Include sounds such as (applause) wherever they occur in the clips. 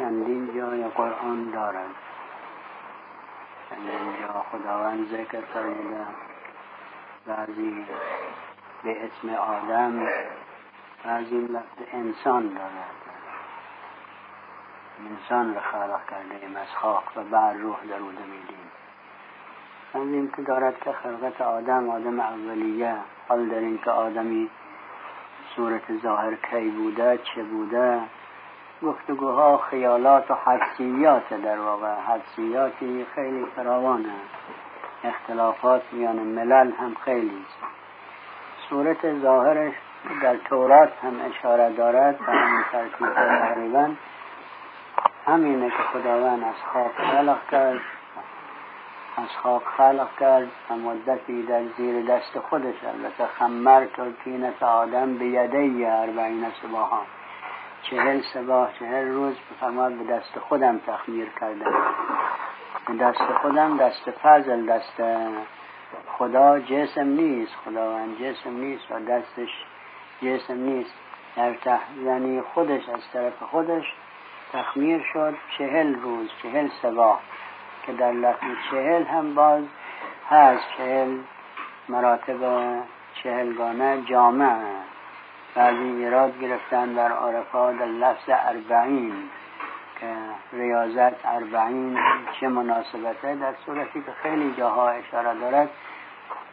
چندین جای قرآن دارد چندین جا خداوند ذکر فرموده بعضی به اسم آدم بعضی لفظ انسان دارد انسان را خلق کرده ایم از خاک و بعد روح دروده میدیم. از این که دارد که خلقت آدم آدم اولیه. حال در که آدمی صورت ظاهر کی بوده چه بوده؟ گفتگوها خیالات و حدسیات در واقع. حدسیاتی خیلی فراوانه اختلافات میان ملل هم خیلی صورت ظاهرش در تورات هم اشاره دارد و همین ترکیب تقریبا همینه که خداوند از خاک خلق کرد. از خاک خلق کرد و مدتی در زیر دست خودش. البته خمر ترکینت آدم به یده اربعین سباها چهل سباه چهل روز بفرماد به دست خودم تخمیر کردم. به دست خودم دست فضل دست خدا جسم نیست خداوند جسم نیست و دستش جسم نیست. در یعنی خودش از طرف خودش تخمیر شد. چهل روز چهل سباه. که در لفظ چهل هم باز هست. چهل مراتب چهلگانه جامعه بعضی ایراد گرفتن در عرفا در لفظ اربعین که ریاضت اربعین چه مناسبته در صورتی که خیلی جاها اشاره دارد.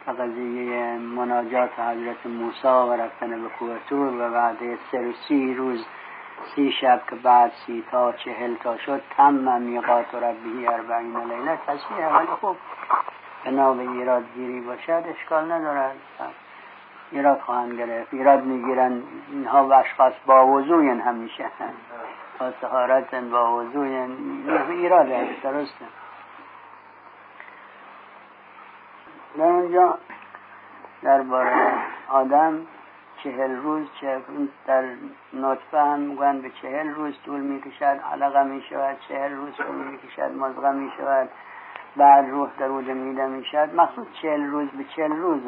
که قضیه مناجات حضرت موسی و رفتن به کوه و بعد سر سی روز سی شب که بعد سی تا چهل تا شد تم میقات ربی اربعین لیله. تصمیه ولی خوب. بنا به ایراد گیری باشد اشکال ندارد. ایراد خواهند گرفت ایراد می‌گیرن اینها و اشخاص با وضوین همیشه. با سهارت با وضوین ایراد است درسته. در اونجا درباره آدم چهل روز چه در نطفه هم میگن به چهل روز طول می‌کشد علقه می‌شود چهل روز طول می‌کشد مزغه می‌شود. بعد روح در اوج میده می‌شد مخصوص چهل روز به چهل روز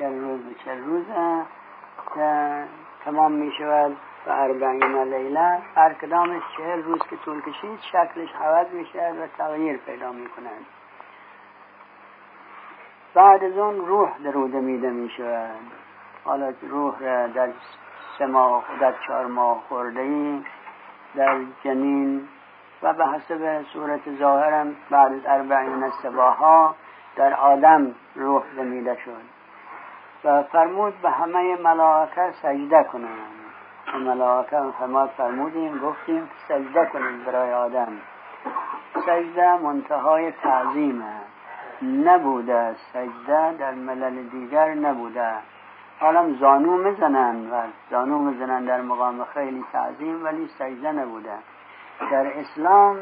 چهل روز به چهل روز تمام می‌شود و اربعین لیله. هر کدامش چهل روز که طول کشید شکلش عوض می‌شد و تغییر پیدا می‌کند بعد از اون روح دروده میده می‌شود حالا روح در سه ماه در چهار ماه خورده ای در جنین و به حسب صورت ظاهرم بعد از اربعین سباها در آدم روح دمیده شد. و فرمود به همه ملائکه سجده کنند ملائکه فرماد فرمودیم گفتیم سجده کنید برای آدم. سجده منتهای تعظیمه نبوده سجده در ملل دیگر نبوده. حالا زانو می‌زنن و زانو می‌زنن در مقام خیلی تعظیم ولی سجده نبوده. در اسلام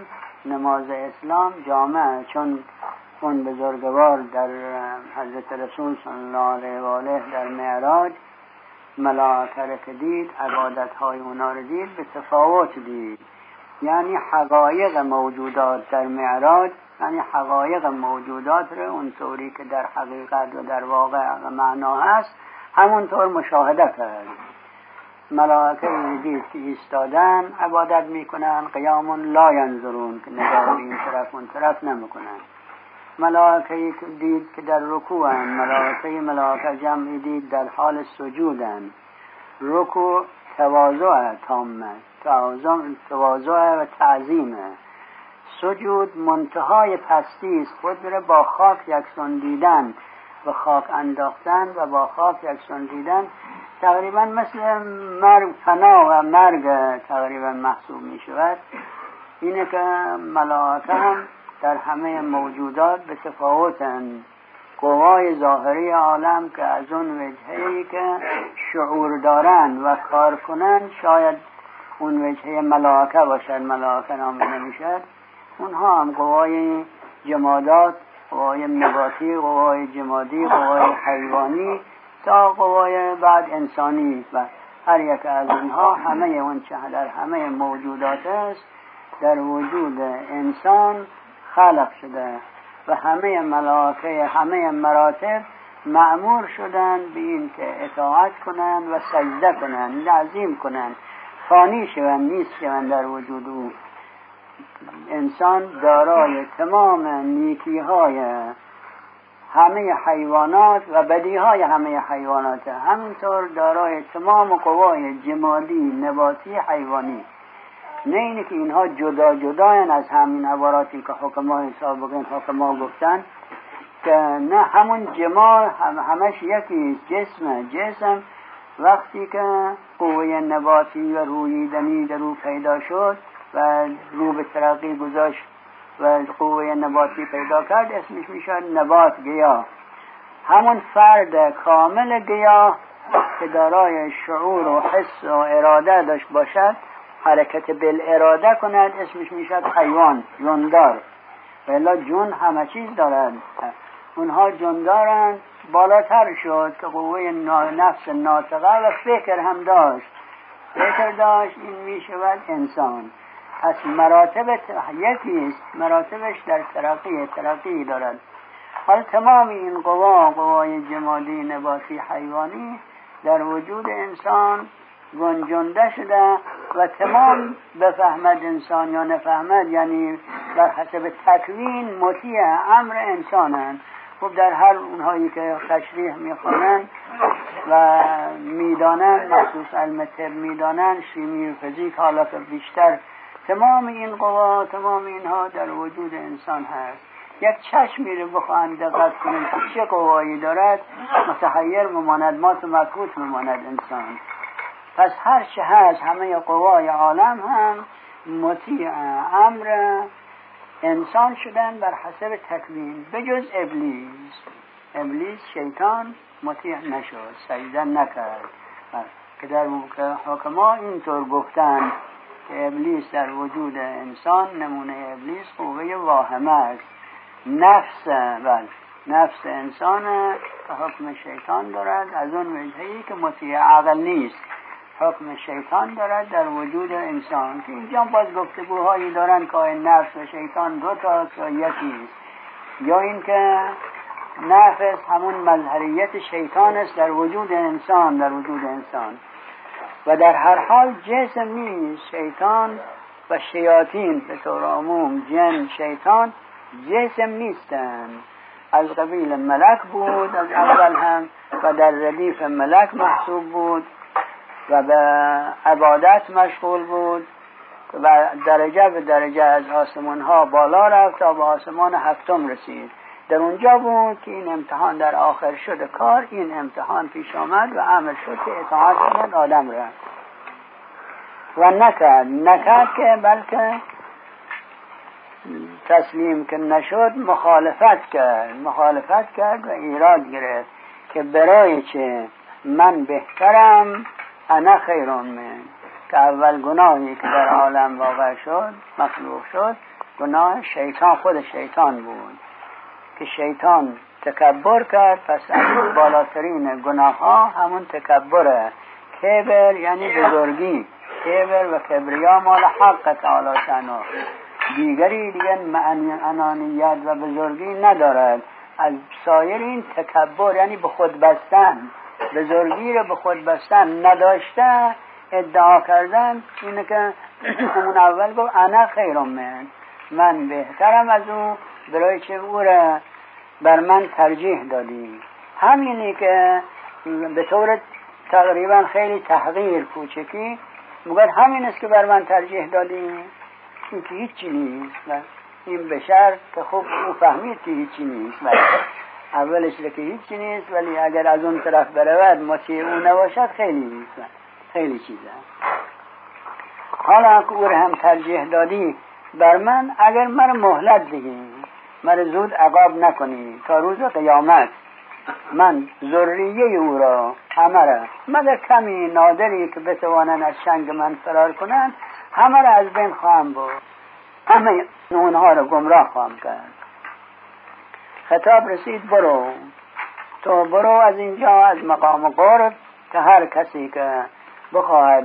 نماز اسلام جامعه چون اون بزرگوار در حضرت رسول صلی الله علیه و آله در معراج ملائکه که دید عبادت های اونا رو دید به تفاوت دید. یعنی حقایق موجودات در معراج یعنی حقایق موجودات رو اونطوری که در حقیقت و در واقع معنا هست همونطور مشاهده کرد. ملائکه دید که ایستادن عبادت می‌کنن قیام لا ینظرون که نگاه این طرف اون طرف نمی‌کنن. ملائکه دید که در رکوع ملائکه ملائکه جمعی دید در حال سجودن رکوع تواضع تامه تواضع و تعظیمه سجود منتهای پستی است. خود را با خاک یکسان دیدن به خاک انداختن و با خاک یکسان دیدن تقریبا مثل مرگ فنا و مرگ تقریبا محسوب می شود اینه که ملائکه هم در همه موجودات به تفاوتن. قوای ظاهری عالم که از اون وجهه که شعور دارن و کار کنن شاید اون وجهه ملائکه باشد ملائکه نام نمی‌شد اونها هم قوای جمادات قوای نباتی قوای جمادی قوای حیوانی تا قوای بعد انسانی. و هر یک از اونها همه اون چه در همه موجودات است در وجود انسان خلق شده و همه ملاکه همه مراتب معمور شدن به این که اطاعت کنند و سجده کنند لعظیم کنند. فانی شوند نیست شوند در وجود او. انسان دارای تمام نیکی های همه حیوانات و بدی های همه حیوانات همینطور دارای تمام قوای جمادی نباتی حیوانی. نه اینه که اینها جدا جدا از همین عباراتی که حکما سابقین حکما گفتن که نه همون جمال هم همش یکی جسم جسم. وقتی که قوه نباتی و رویدنی در او پیدا شد و رو به ترقی گذاشت و قوه نباتی پیدا کرد اسمش می‌شد نبات گیاه همون فرد کامل گیاه که دارای شعور و حس و اراده داشت باشد حرکت بل اراده کند اسمش می‌شد حیوان جندار و جون همه چیز دارد اونها جندارند بالاتر شد که قوه نفس ناطقه و فکر هم داشت. فکر داشت این می‌شود انسان. پس مراتب یکیست مراتبش در ترقی ترقی دارد. حال تمام این قوا قوای جمادی نباتی حیوانی در وجود انسان گنجنده شده و تمام بفهمد انسان یا نفهمد یعنی در حسب تکوین مطیع امر انسانند خب در هر اونهایی که تشریح می‌خوانند و می‌دانند مخصوص علم طب می‌دانند شیمی و فیزیک حالا بیشتر تمام این قوا تمام اینها در وجود انسان هست. یک چشمی رو بخواهند دقت کنیم که چه قوایی دارد. متحیر مماند ما تو مکوت مماند انسان. پس هر چه هست همه قوای عالم هم مطیع امر انسان شدن بر حسب تکوین بجز ابلیس. ابلیس شیطان مطیع نشد سجده نکرد. که در حکما اینطور گفتن که ابلیس در وجود انسان نمونه ابلیس قوه واهمه است. نفس بل نفس انسان حکم شیطان دارد. از اون وجهی که مطیع عقل نیست. حکم شیطان دارد در وجود انسان. که اینجا باز گفتگوهایی دارن که نفس و شیطان دو تا یکی. یا اینکه نفس همون مظهریت شیطان است در وجود انسان در وجود انسان. و در هر حال جسم نیست. شیطان و شیاطین به طور عموم جن شیطان جسم نیستند از قبیل ملک بود از اول هم و در ردیف ملک محسوب بود. و به عبادت مشغول بود و درجه به درجه از آسمان ها بالا رفت تا به آسمان هفتم رسید. در اونجا بود که این امتحان در آخر شد کار این امتحان پیش آمد و عمل شد که اطاعت کند آدم رفت. و نکرد. نکرد که بلکه تسلیم که نشد مخالفت کرد. مخالفت کرد و ایراد گرفت که برای چه؟ من بهترم انا خیرون من که اول گناهی که در عالم واقع شد مخلوق شد گناه شیطان خود شیطان بود. که شیطان تکبر کرد پس از بالاترین گناه ها همون تکبره. کبر یعنی بزرگی. کبر و کبریا مال حق تعالی شنو. دیگری دیگه انانیت و بزرگی ندارد. از سایر این تکبر یعنی به خود بستن. بزرگی رو به خود بستن نداشته ادعا کردن اینه که (clears throat) همون اول گفت انا خیرم من من بهترم از او برای چه او را بر من ترجیح دادی. همینی که به طور تقریبا خیلی تحقیر کوچکی مگر همین است که بر من ترجیح دادی. این که هیچی نیست این بشر که خوب او فهمید که هیچی نیست. اولش که هیچی نیست ولی اگر از اون طرف برود مطیع او نباشد خیلی نیست. خیلی چیزه. حالا که او هم ترجیح دادی بر من اگر من مهلت دیگی من زود عقاب نکنی تا روز قیامت من ذریه او را همه را مگر کمی نادری که بتوانند از شنگ من فرار کنند همه را از بین خواهم بود همه اونها را گمراه خواهم کرد. خطاب رسید برو. تو برو از اینجا از مقام قرب که هر کسی که بخواهد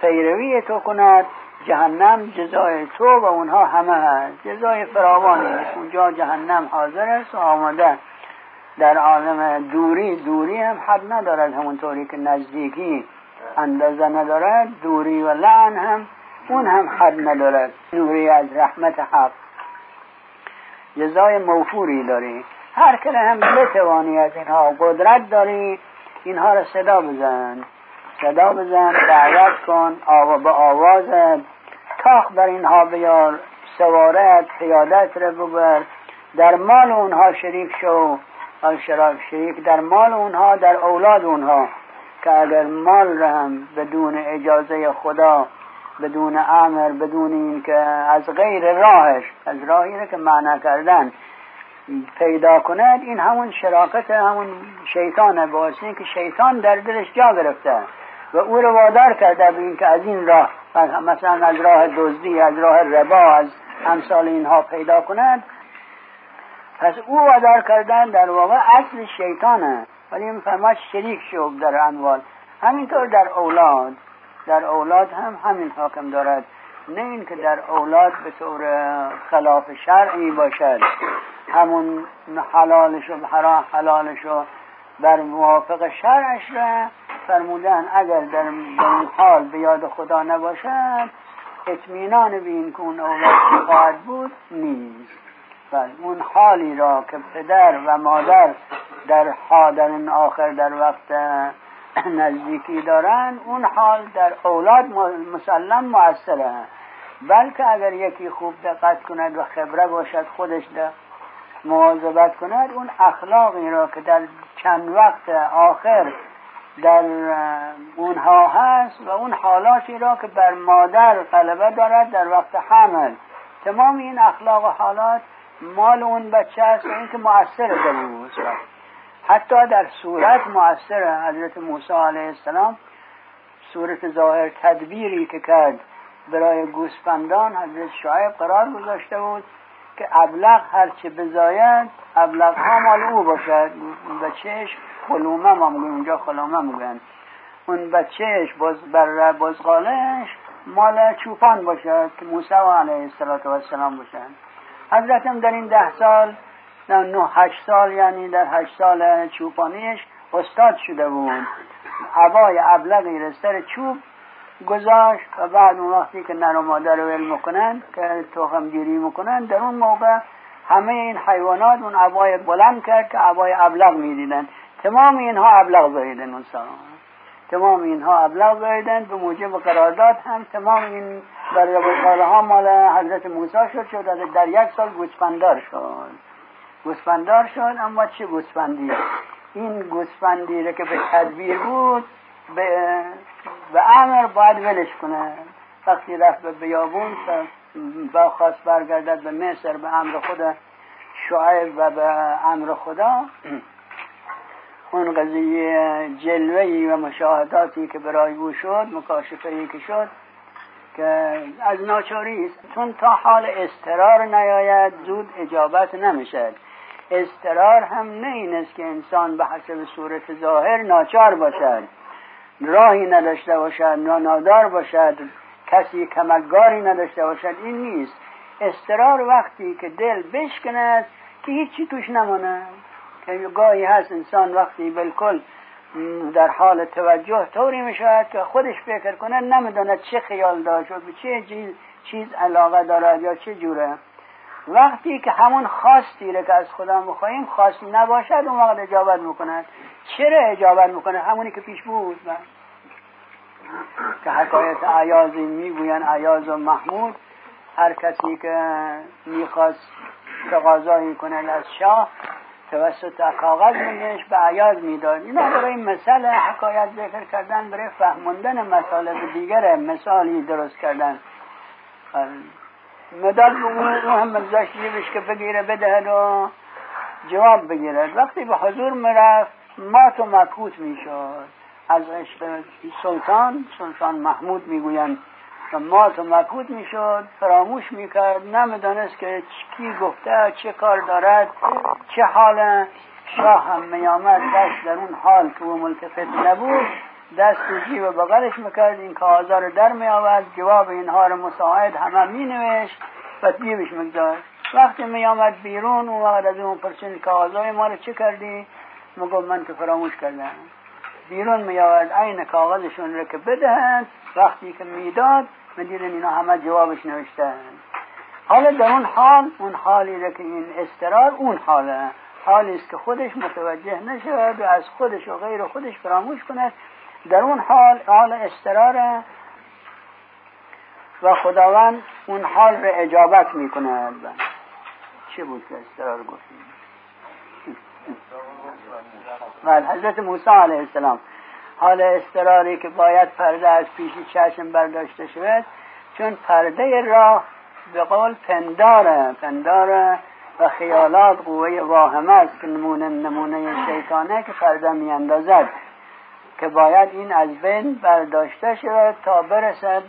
پیروی تو کند جهنم جزای تو و اونها همه هست جزای فراوانی اونجا جهنم حاضر است و آمده در عالم دوری دوری هم حد ندارد. همونطوری که نزدیکی اندازه ندارد. دوری و لعن هم اون هم حد ندارد. نوری از رحمت حق. جزای موفوری داری هر کله هم بتوانی از اینها قدرت داری اینها را صدا بزن. صدا بزن دعوت کن آوا به آوازت تاخ بر اینها بیار سوارت پیادت را ببر. در مال اونها شریک شو. شریک در مال اونها در اولاد اونها. که اگر مال را هم بدون اجازه خدا بدون امر بدون اینکه از غیر راهش از راهی را که معنا کردن پیدا کند این همون شراکت همون شیطان باعث که شیطان در دلش جا گرفته و او رو وادار کرده به اینکه از این راه مثلا از راه دزدی از راه ربا از امثال اینها پیدا کند. پس او وادار کردن در واقع اصل شیطانه. ولی این فرماش شریک شد در اموال. همینطور در اولاد. در اولاد هم همین حاکم دارد. نه اینکه در اولاد به طور خلاف شرعی باشد. همون حلالش و حرام حلالش و بر موافق شرعش را فرمودن اگر در این حال به یاد خدا نباشد اطمینان به این که اون اولاد خواهد بود نیست. بله اون حالی را که پدر و مادر در این آخر در وقت (coughs) نزدیکی دارن اون حال در اولاد مسلم مؤثره بلکه اگر یکی خوب دقت کند و خبره باشد خودش ده مواظبت کند اون اخلاقی را که در چند وقت آخر در اونها هست و اون حالاتی را که بر مادر غلبه دارد در وقت حمل. تمام این اخلاق و حالات مال اون بچه است و اینکه مؤثر در اون حتی در صورت مؤثر حضرت موسی علیه السلام صورت ظاهر تدبیری که کرد برای گوسفندان حضرت شعیب قرار گذاشته بود که ابلغ هرچه بزاید ابلغ ها مال او باشد. بچهش خلومه ما اونجا خلومه میگن اون بچهش باز بر بازغالش مال چوپان باشد که موسی علیه السلام باشد. حضرتم در این ده سال نه هشت سال یعنی در هشت سال چوپانیش استاد شده بود. هوای ابلغی را سر چوب گذاشت و بعد اون وقتی که نر و مادر رو علم کنند که توخم گیری می‌کنن در اون موقع همه این حیوانات اون عبای بلند کرد که عبای ابلغ می‌دیدن. تمام اینها ابلغ بریدن اون سال. تمام اینها ابلغ بریدن به موجب قرارداد هم تمام این در ها مال حضرت موسی شد شد در یک سال گوسفندار شد. گوسفندار شد اما چه گوسفندی؟ این گوسفندی که به تدبیر بود به, به امر باید ولش کنه. وقتی رفت به بیابون با خواست برگردد به مصر به امر خدا شعیب و به امر خدا. اون قضیه جلوهی و مشاهداتی که برای او شد مکاشفه که شد که از ناچاری است. چون تا حال استرار نیاید زود اجابت نمی‌شد استرار هم نه این است که انسان به حسب صورت ظاهر ناچار باشد. راهی نداشته باشد نادار باشد کسی کمکگاری نداشته باشد این نیست. استرار وقتی که دل بشکند که هیچی توش نمانه. که گاهی هست انسان وقتی بالکل در حال توجه طوری می شود که خودش فکر کنه نمی‌داند چه خیال داشت و به چه چیز علاقه دارد یا چه جوره. وقتی که همون خواستی که از خدا می‌خواهیم خواست نباشد اون وقت اجابت می‌کند. چرا اجابت می‌کنه همونی که پیش بود. که حکایت عیازی می‌گوین عیاز و محمود هر کسی که می‌خواست تقاضایی کنه از شاه توسط کاغذ میگش به عیاز می‌داد. اینا برای مثال حکایت ذکر کردن برای فهموندن مسائل دیگر مثالی درست کردن. مداد به هم جیبش که بگیره بدهد و جواب بگیرد. وقتی به حضور می‌رفت مات و مکوت می‌شد. از عشق سلطان سلطان محمود می‌گویند و مات و مکوت می‌شد فراموش می‌کرد نمی‌دانست که کی گفته چه کار دارد چه حال شاه هم میامد دست در اون حال که او ملتفت نبود دست جیب بغلش می‌کرد. این کاغذا رو در میآورد. جواب اینها رو مساعد همه مینوشت و جیبش میگذاشت. وقتی میآمد بیرون اون وقت از اون پرسید کاغذای ما رو چه کردی؟ مگو من که فراموش کردم. بیرون میآورد. عین کاغذشون رو که بدهند وقتی که می‌داد می‌دیدن اینا همه جوابش نوشتن حالا در اون حال اون حالی که این استرار اون حاله. حالی است که خودش متوجه نشود و از خودش و غیر خودش فراموش کند. در اون حال حال استرار و خداوند اون حال را اجابت می‌کند چه بود که استرار گفتیم؟ بله حضرت موسی علیه السلام. حال استراری که باید پرده از پیش چشم برداشته شود چون پرده راه به قول پنداره. پنداره و خیالات قوه واهمه است که نمونه نمونه شیطانه که پرده میاندازد. که باید این از بین برداشته شود تا برسد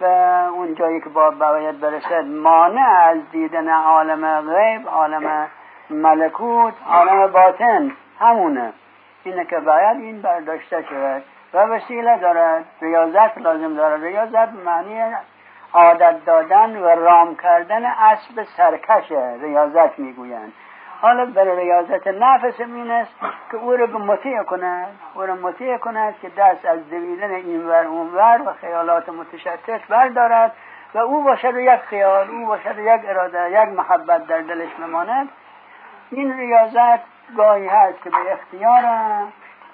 به اون جایی که باید برسد مانع از دیدن عالم غیب عالم ملکوت عالم باطن همونه. اینه که باید این برداشته شود و وسیله دارد ریاضت لازم دارد. ریاضت معنی عادت دادن و رام کردن اسب سرکش ریاضت می‌گویند. حالا برای ریاضت نفس این است که او رو مطیع کند او رو مطیع کند که دست از دویدن این ور اون ور و خیالات متشتت بردارد و او باشد یک خیال او باشد یک اراده یک محبت در دلش بماند. این ریاضت گاهی هست که به اختیار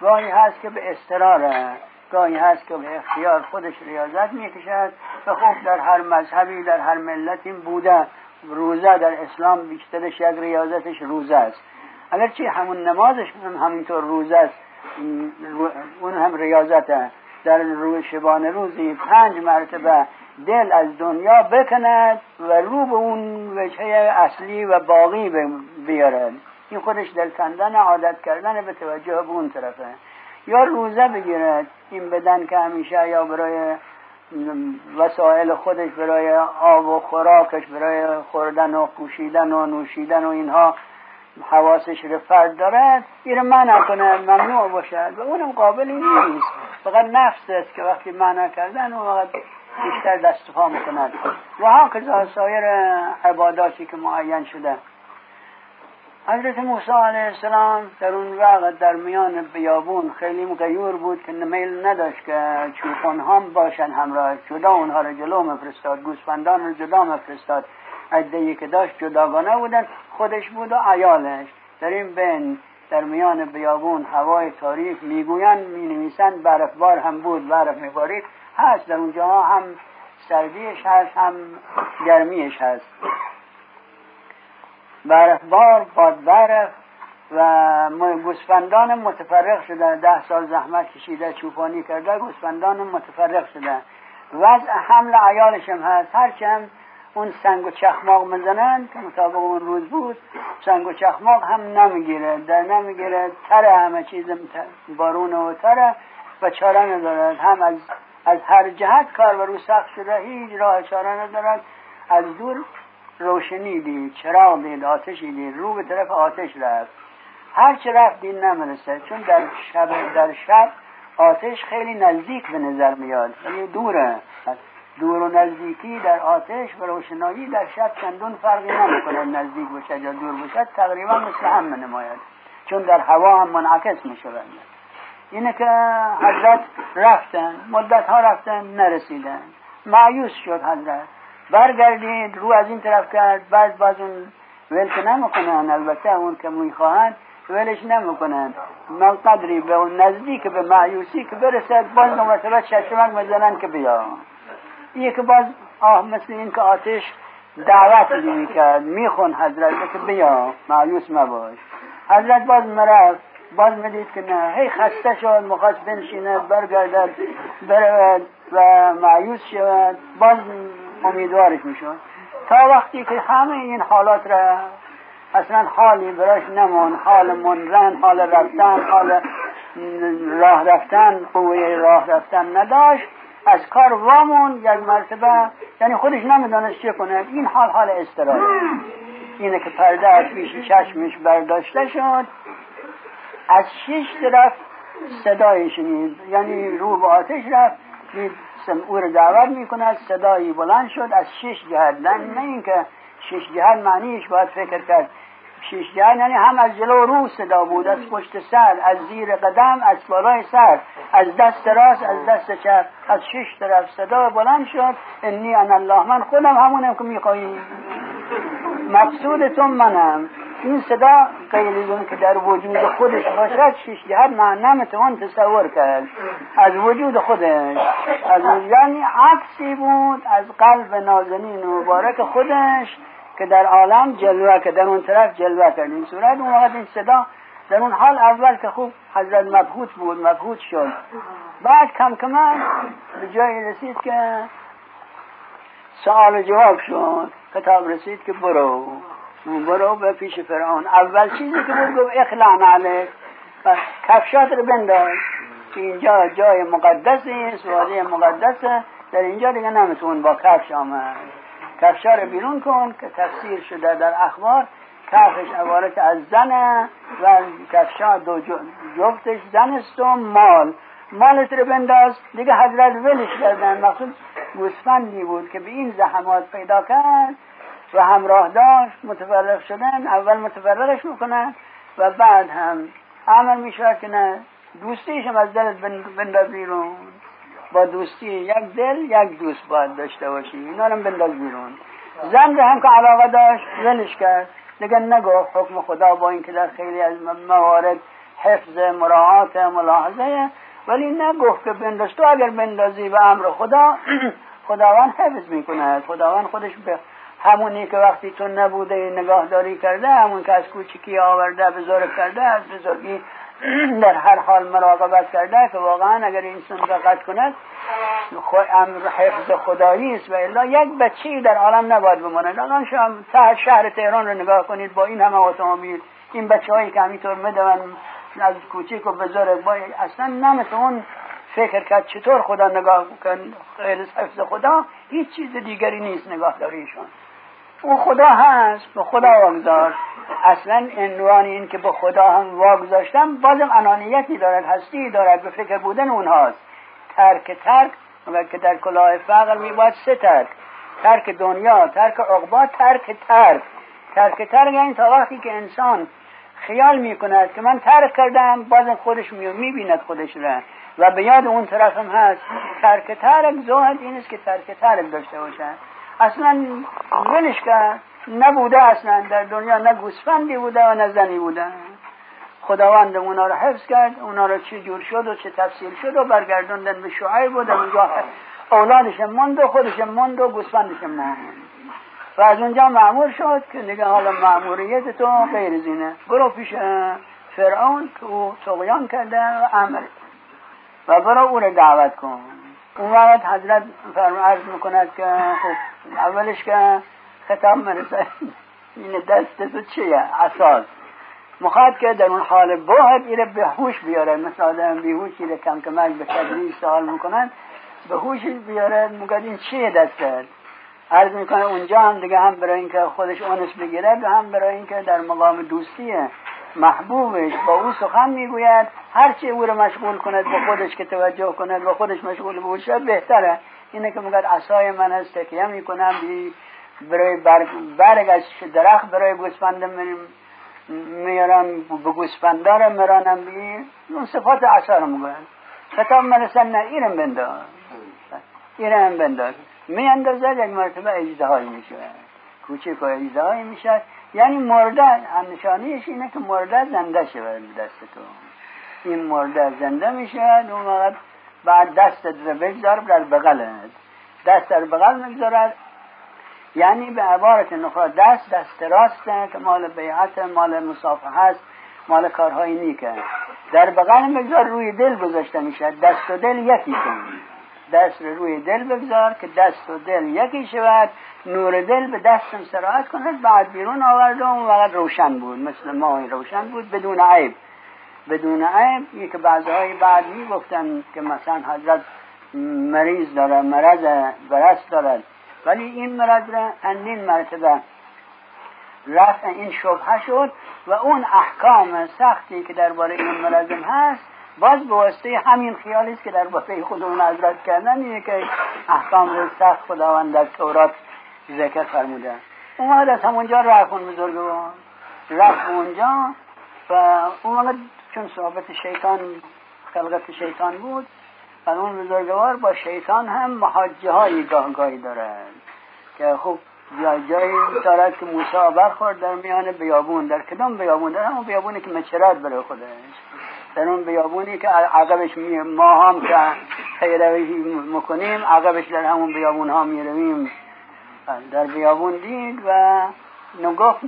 گاهی هست که به استراره گاهی هست که به اختیار خودش ریاضت می‌کشد و خب در هر مذهبی در هر ملتی بوده. روزه در اسلام بیشترش یک ریاضتش روزه است. اگرچه همون نمازش هم همینطور روزه است اون هم ریاضته در روز شبانه روزی پنج مرتبه دل از دنیا بکند و رو به اون وجهه اصلی و باقی بیارد. این خودش دل کندن عادت کردن به توجه به اون طرفه. یا روزه بگیرد این بدن که همیشه یا برای وسایل خودش برای آب و خوراکش برای خوردن و پوشیدن و نوشیدن و اینها حواسش رو فرد دارد این منع کنه ممنوع باشد و اونم قابلی نیست. فقط نفس است که وقتی منع کردن و وقت بیشتر دست پا می‌کند و ها سایر عباداتی که معین شده. حضرت موسی علیه السلام در اون وقت در میان بیابون خیلی غیور بود که میل نداشت که چوپان هم باشن همراه جدا اونها رو جلو مفرستاد گوسفندان رو جدا مفرستاد عدهی که داشت جداگانه بودن خودش بود و عیالش. در این بین در میان بیابون هوای تاریک می‌گویند می نویسند برفبار هم بود برف میبارید. هست در اونجا هم سردیش هست هم گرمیش هست. برفبار باد برف و گوسفندان متفرق شده. ده سال زحمت کشیده چوپانی کرده گوسفندان متفرق شده. وضع حمل عیالش هم هست. هرچند اون سنگ و چخماق می‌زنن که مطابق اون روز بود سنگ و چخماق هم نمی‌گیره. در نمی‌گیره تره همه چیز بارون و تره و چاره ندارد. هم از از هر جهت کار و رو سخت شده هیچ راه چاره ندارد. از دور روشنی دید چراغ دید آتشی دید رو به طرف آتش رفت. هر چه رفت دید نمی‌رسه چون در شب در شب آتش خیلی نزدیک به نظر میاد یعنی دوره. دور و نزدیکی در آتش و روشنایی در شب چندون فرقی نمی‌کنه نزدیک باشد یا دور باشد تقریبا مثل هم نماید چون در هوا هم منعکس می‌شوند اینه که حضرت رفتن مدت ها رفتن نرسیدن. معیوس شد حضرت. برگردید رو از این طرف کرد بعد باز اون ول که نمی‌کنن. البته اون که می‌خواهند ولش نمی‌کنن. من قدری به اون نزدیک به معیوسی که برسد باز دو مرتبه چشمک مزنن که بیا. یه که باز آه مثل این که آتش دعوت می‌کرد میخون حضرت که بیا معیوس مباش. حضرت باز مرفت باز می‌دید که نه. هی خسته شد مخواست بنشینه برگردد برود و معیوس شود. باز امیدوارش می‌شد. تا وقتی که همه این حالات را اصلا حالی براش نمون حال منرن حال رفتن حال راه رفتن قوه راه رفتن نداشت از کار وامون یک مرتبه یعنی خودش نمی‌دانست چه کنه. این حال حال استراره اینه که پرده از پیش چشمش برداشته شد. از شش طرف صدای شنید یعنی رو به آتش رفت او رو دعوت می‌کند صدایی بلند شد از شش جهت. نه اینکه شش جهت معنیش باید فکر کرد. شش جهت یعنی هم از جلو رو صدا بود از پشت سر از زیر قدم از بالای سر از دست راست از دست چپ از شش طرف صدا بلند شد. انی ان الله من خودم همونم که میخوایی مقصودتون منم. این صدا غیر که در وجود خودش باشد شش جهت من نمی‌توان تصور کرد. از وجود خودش. از یعنی عکسی بود از قلب نازنین و مبارک خودش که در عالم جلوه که در اون طرف جلوه کرد. این صورت اون وقت این صدا در اون حال اول که خوب حضرت مبهوت بود مبهوت شد. بعد کم کمان به جای رسید که سوال جواب شد کتاب رسید که برو. برو به پیش فرعون. اول چیزی که بود گفت اخلان علیک کفشات رو بنداز. اینجا جای مقدسی است وادی مقدسه. در اینجا دیگه نمیتون با کفش آمد. کفشا رو بیرون کن که تفسیر شده در اخبار. کفش عبارت از زنه و کفشا دو جفتش زن است و مال. مالت رو بنداز. دیگه حضرت ولش کردن. مقصود گوسفندی بود که به این زحمات پیدا کرد. و همراه داشت متفرق شدن اول متفرقش می‌کنن و بعد هم عمل میشه که نه دوستیش هم از دلت بنداز بیرون. با دوستی یک دل یک دوست باید داشته باشی. اینا رو بنداز بیرون. زن هم که علاقه داشت ولش کرد. دیگه نگو حکم خدا با اینکه در خیلی از موارد حفظ مراعات ملاحظه. ولی نگفت که بنداز. تو اگر بندازی به امر خدا (clears throat) خداوند حفظ می‌کنه خداوند خودش به همونی که وقتی تو نبوده نگاهداری کرده همون که از کوچکی آورده بزرگ کرده از بزرگی (clears throat) در هر حال مراقبت کرده که واقعا اگر انسان دقت کند امر حفظ خدایی است و الا یک بچه در عالم نباید بماند. الان شما شهر تهران رو نگاه کنید با این همه اتومبیل این بچه هایی که همینطور میدون از کوچیک و بزرگ با اصلا نمیتون فکر کرد چطور خدا نگاه کن حفظ خدا هیچ چیز دیگری نیست نگاهداریشون. او خدا هست به خدا واگذار. اصلا عنوان این که به خدا هم واگذاشتم بازم انانیتی دارد هستی دارد به فکر بودن اونهاست. ترک ترک و که در کلاه فقر می باید سه ترک. ترک دنیا ترک عقبا ترک ترک. ترک ترک یعنی تا وقتی که انسان خیال می کند که من ترک کردم بازم خودش می بیند خودش را. و به یاد اون طرف هم هست. ترک ترک زهد این است که ترک ترک داشته باشد. اصلا ولش کرد نبوده اصلا در دنیا نه گوسفندی بوده و نه زنی بوده. خداوند اونا رو حفظ کرد اونا رو چه جور شد و چه تفسیر شد و برگردوندن به شعیب بود. اونجا اولادش مند و خودش مند و گوسفندش مند و از اونجا معمور شد که دیگه حالا معموریت تو غیر زینه برو پیش فرعون که او تقیان کرده و امر. و برو او رو دعوت کن. اون حضرت فرم عرض می‌کند که خب اولش که خطاب مرسه این دست تو چیه؟ اساس. مخواد که در اون حال باید ایره به هوش بیاره. مثل آدم بیهوش ایره کم کمک به تدریج سوال می‌کنن. به هوش بیاره میگه این چیه دستت عرض می‌کنه اونجا هم دیگه هم برای اینکه خودش اونس بگیره و هم برای اینکه در مقام دوستیه. محبوبش با او سخن می‌گوید. هرچی او رو مشغول کند با خودش که توجه کند با خودش مشغول باشد بهتره. اینه که میگه عصای من هست تکیه می‌کنم. برای برگ, برگ از درخت برای گوسفند میارم به گوسفندار مرانم بی اون صفات عصا رو می‌گوید. خطاب مرسن نه ایرم بنداز. ایرم بنداز. می اندازد یک مرتبه اجدهایی میشه کوچک و اجدهایی میشه یعنی مرده نشانیش اینه که مرده زنده شود دست تو. این مرده زنده میشه اون وقت بعد دست رو بگذار در بغلت دست در بغل می‌گذارد یعنی به عبارت نخرا دست دست راسته که مال بیعت مال مصافحه هست مال کارهای نیکه. در بغل مگذار روی دل گذاشته میشه. دست و دل یکی کن دست رو روی دل بگذار که دست و دل یکی شود نور دل به دستم سرایت کند بعد بیرون آورد و اون وقت روشن بود مثل ماهی روشن بود بدون عیب. بدون عیب یک بعضهای بعد می گفتن که مثلا حضرت مریض داره مرض برست دارد ولی این مرض را اندین مرتبه رفع این شبهه شد و اون احکام سختی که درباره این مرضم هست باز به واسطه همین خیالی است که در باره خودمون حضرت کردن اینه که احکام سخت خداوند در تورات ذکر فرموده اومد از همونجا رفت بزرگوان رفت اونجا و اون چون صحبت شیطان خلقت شیطان بود و اون بزرگوار با شیطان هم محاجه های گاه گاهی دارد که خب یا جایی دارد که موسی برخورد در میان بیابون در کدام بیابون؟ در همون بیابونی که مچرات برای خودش. در اون بیابونی که عقبش ما هم که خیروی می‌کنیم عقبش در همون بیابون ها می‌رویم. در بیابون دید و نگاه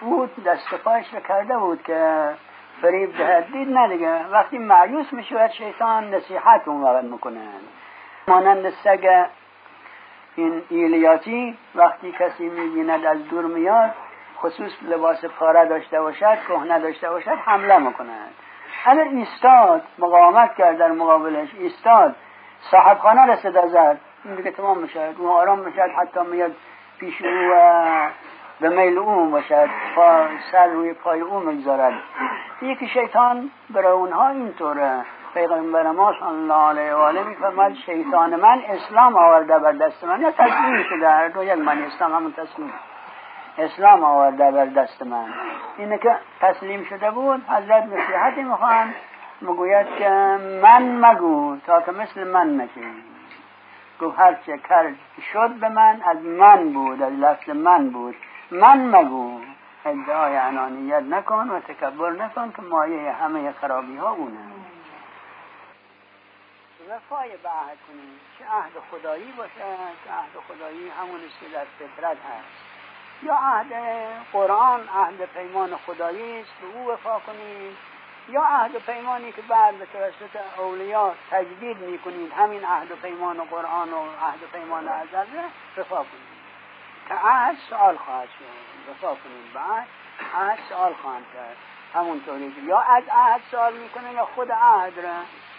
بود دست پایش رو کرده بود که فریب دهد. دید نه دیگه. وقتی معیوس می‌شود شیطان نصیحت اون وقت می‌کنه. مانند سگ این ایلیاتی وقتی کسی می‌بیند از دور میاد خصوص لباس پاره داشته باشد کهنه داشته باشد حمله می‌کند. اگر ایستاد مقاومت کرد در مقابلش ایستاد صاحب خانه را صدا زد این دیگه تمام می‌شد او آرام می‌شد حتی میاد پیش او به میل او باشد پا سر روی پای او می‌گذارد. یکی شیطان برای اونها اینطوره. پیغمبر ما صلی الله علیه و آله میفرماد شیطان من اسلام آورده بر دست من. یا تسلیم شده هر دو یک من اسلام همون تسلیم. اسلام آورده بر دست من. اینه که تسلیم شده بود حضرت نصیحتی می‌خوان مگوید که من مگو تا که مثل من نشی گفت هر چه کرد شد به من از من بود از لفظ من بود. من مگو. ادعای انانیت نکن و تکبر نکن که مایه همه خرابی ها اونه. وفای به عهد کنید. چه عهد خدایی باشد که عهد خدایی همون که در فطرت هست. یا عهد قرآن عهد پیمان خدایی است به او وفا کنید. یا عهد پیمانی که بعد به توسط اولیا تجدید می‌کنید همین عهد پیمان و قرآن و عهد پیمان ازل وفا کنید. که عهد سوال خواهد شد. وفا کنید. بعد عهد سوال خواهد کرد. همونطوری یا از عهد سوال می‌کنه یا خود عهد را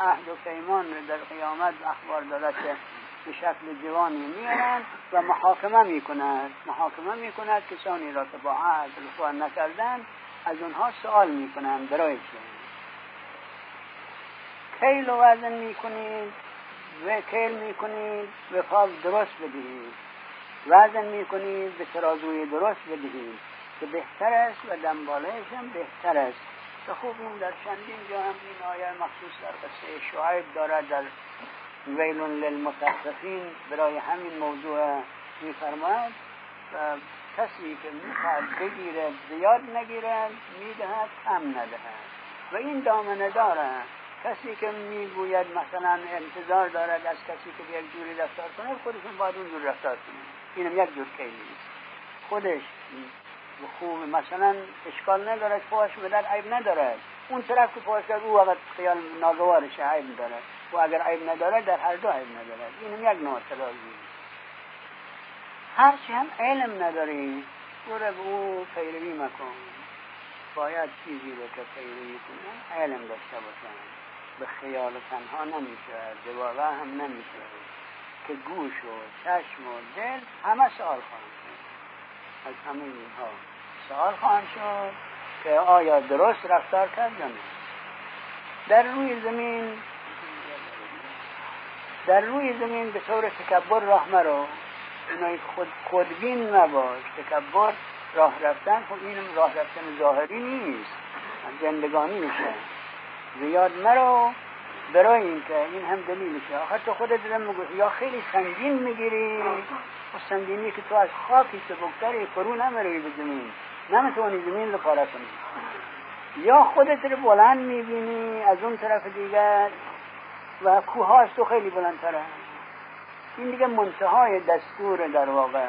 عهد و پیمان را در قیامت اخبار دارد که به شکل جوانی میارند و محاکمه می‌کنند. محاکمه می‌کند کسانی را که با عهد وفا نکردند از اونها سوال می‌کنند برای چه کیل و وزن می‌کنید و کیل می‌کنید وفا درست بدهید. وزن می‌کنید به ترازوی درست بدهید. که بهتر است و دنبالهش هم بهتر است. خوب در چندین جا هم این آیه مخصوص در قصه شعیب دارد در ویل للمتحفین برای همین موضوع میفرماید. و کسی که می‌خواد بگیرد زیاد نگیرد می‌دهد کم ندهد. و این دامنه دارد کسی که می‌گوید مثلا انتظار دارد از کسی که یک جوری رفتار کنه خودشون باید اون جور رفتار کنه اینم یک جور کیلی خودش خوب مثلا اشکال ندارد پاش بدن عیب ندارد اون طرف که پاش او وقت خیال ناگوارش عیب دارد و اگر عیب ندارد در هر دو عیب ندارد. اینم یک نوع ترازی هرچی هم علم نداری برو به او پیروی مکن. باید چیزی رو که پیروی کنه علم داشته باشن. به خیال تنها نمیشه به هم نمیشه. که گوش و چشم و دل همه سوال خواهند از همه اینها سوال خواهند شد که آیا درست رفتار کرد یا در روی زمین در روی زمین به طور تکبر راه مرو. اونایی خود خودبین نباش. تکبر راه رفتن خب اینم راه رفتن ظاهری نیست. زندگانی میشه. زیاد مرو برای اینکه این هم دلیلشه حتی خودت میگو یا خیلی سنگین می‌گیری؟ و سنگینی که تو از خاکی سبکتری فرو نمی‌روی به زمین. نمی‌تونی زمین رو پاره کنی. یا خودت رو بلند می‌بینی از اون طرف دیگر و کوه تو خیلی بلندتره. این دیگه منتهای دستور در واقع.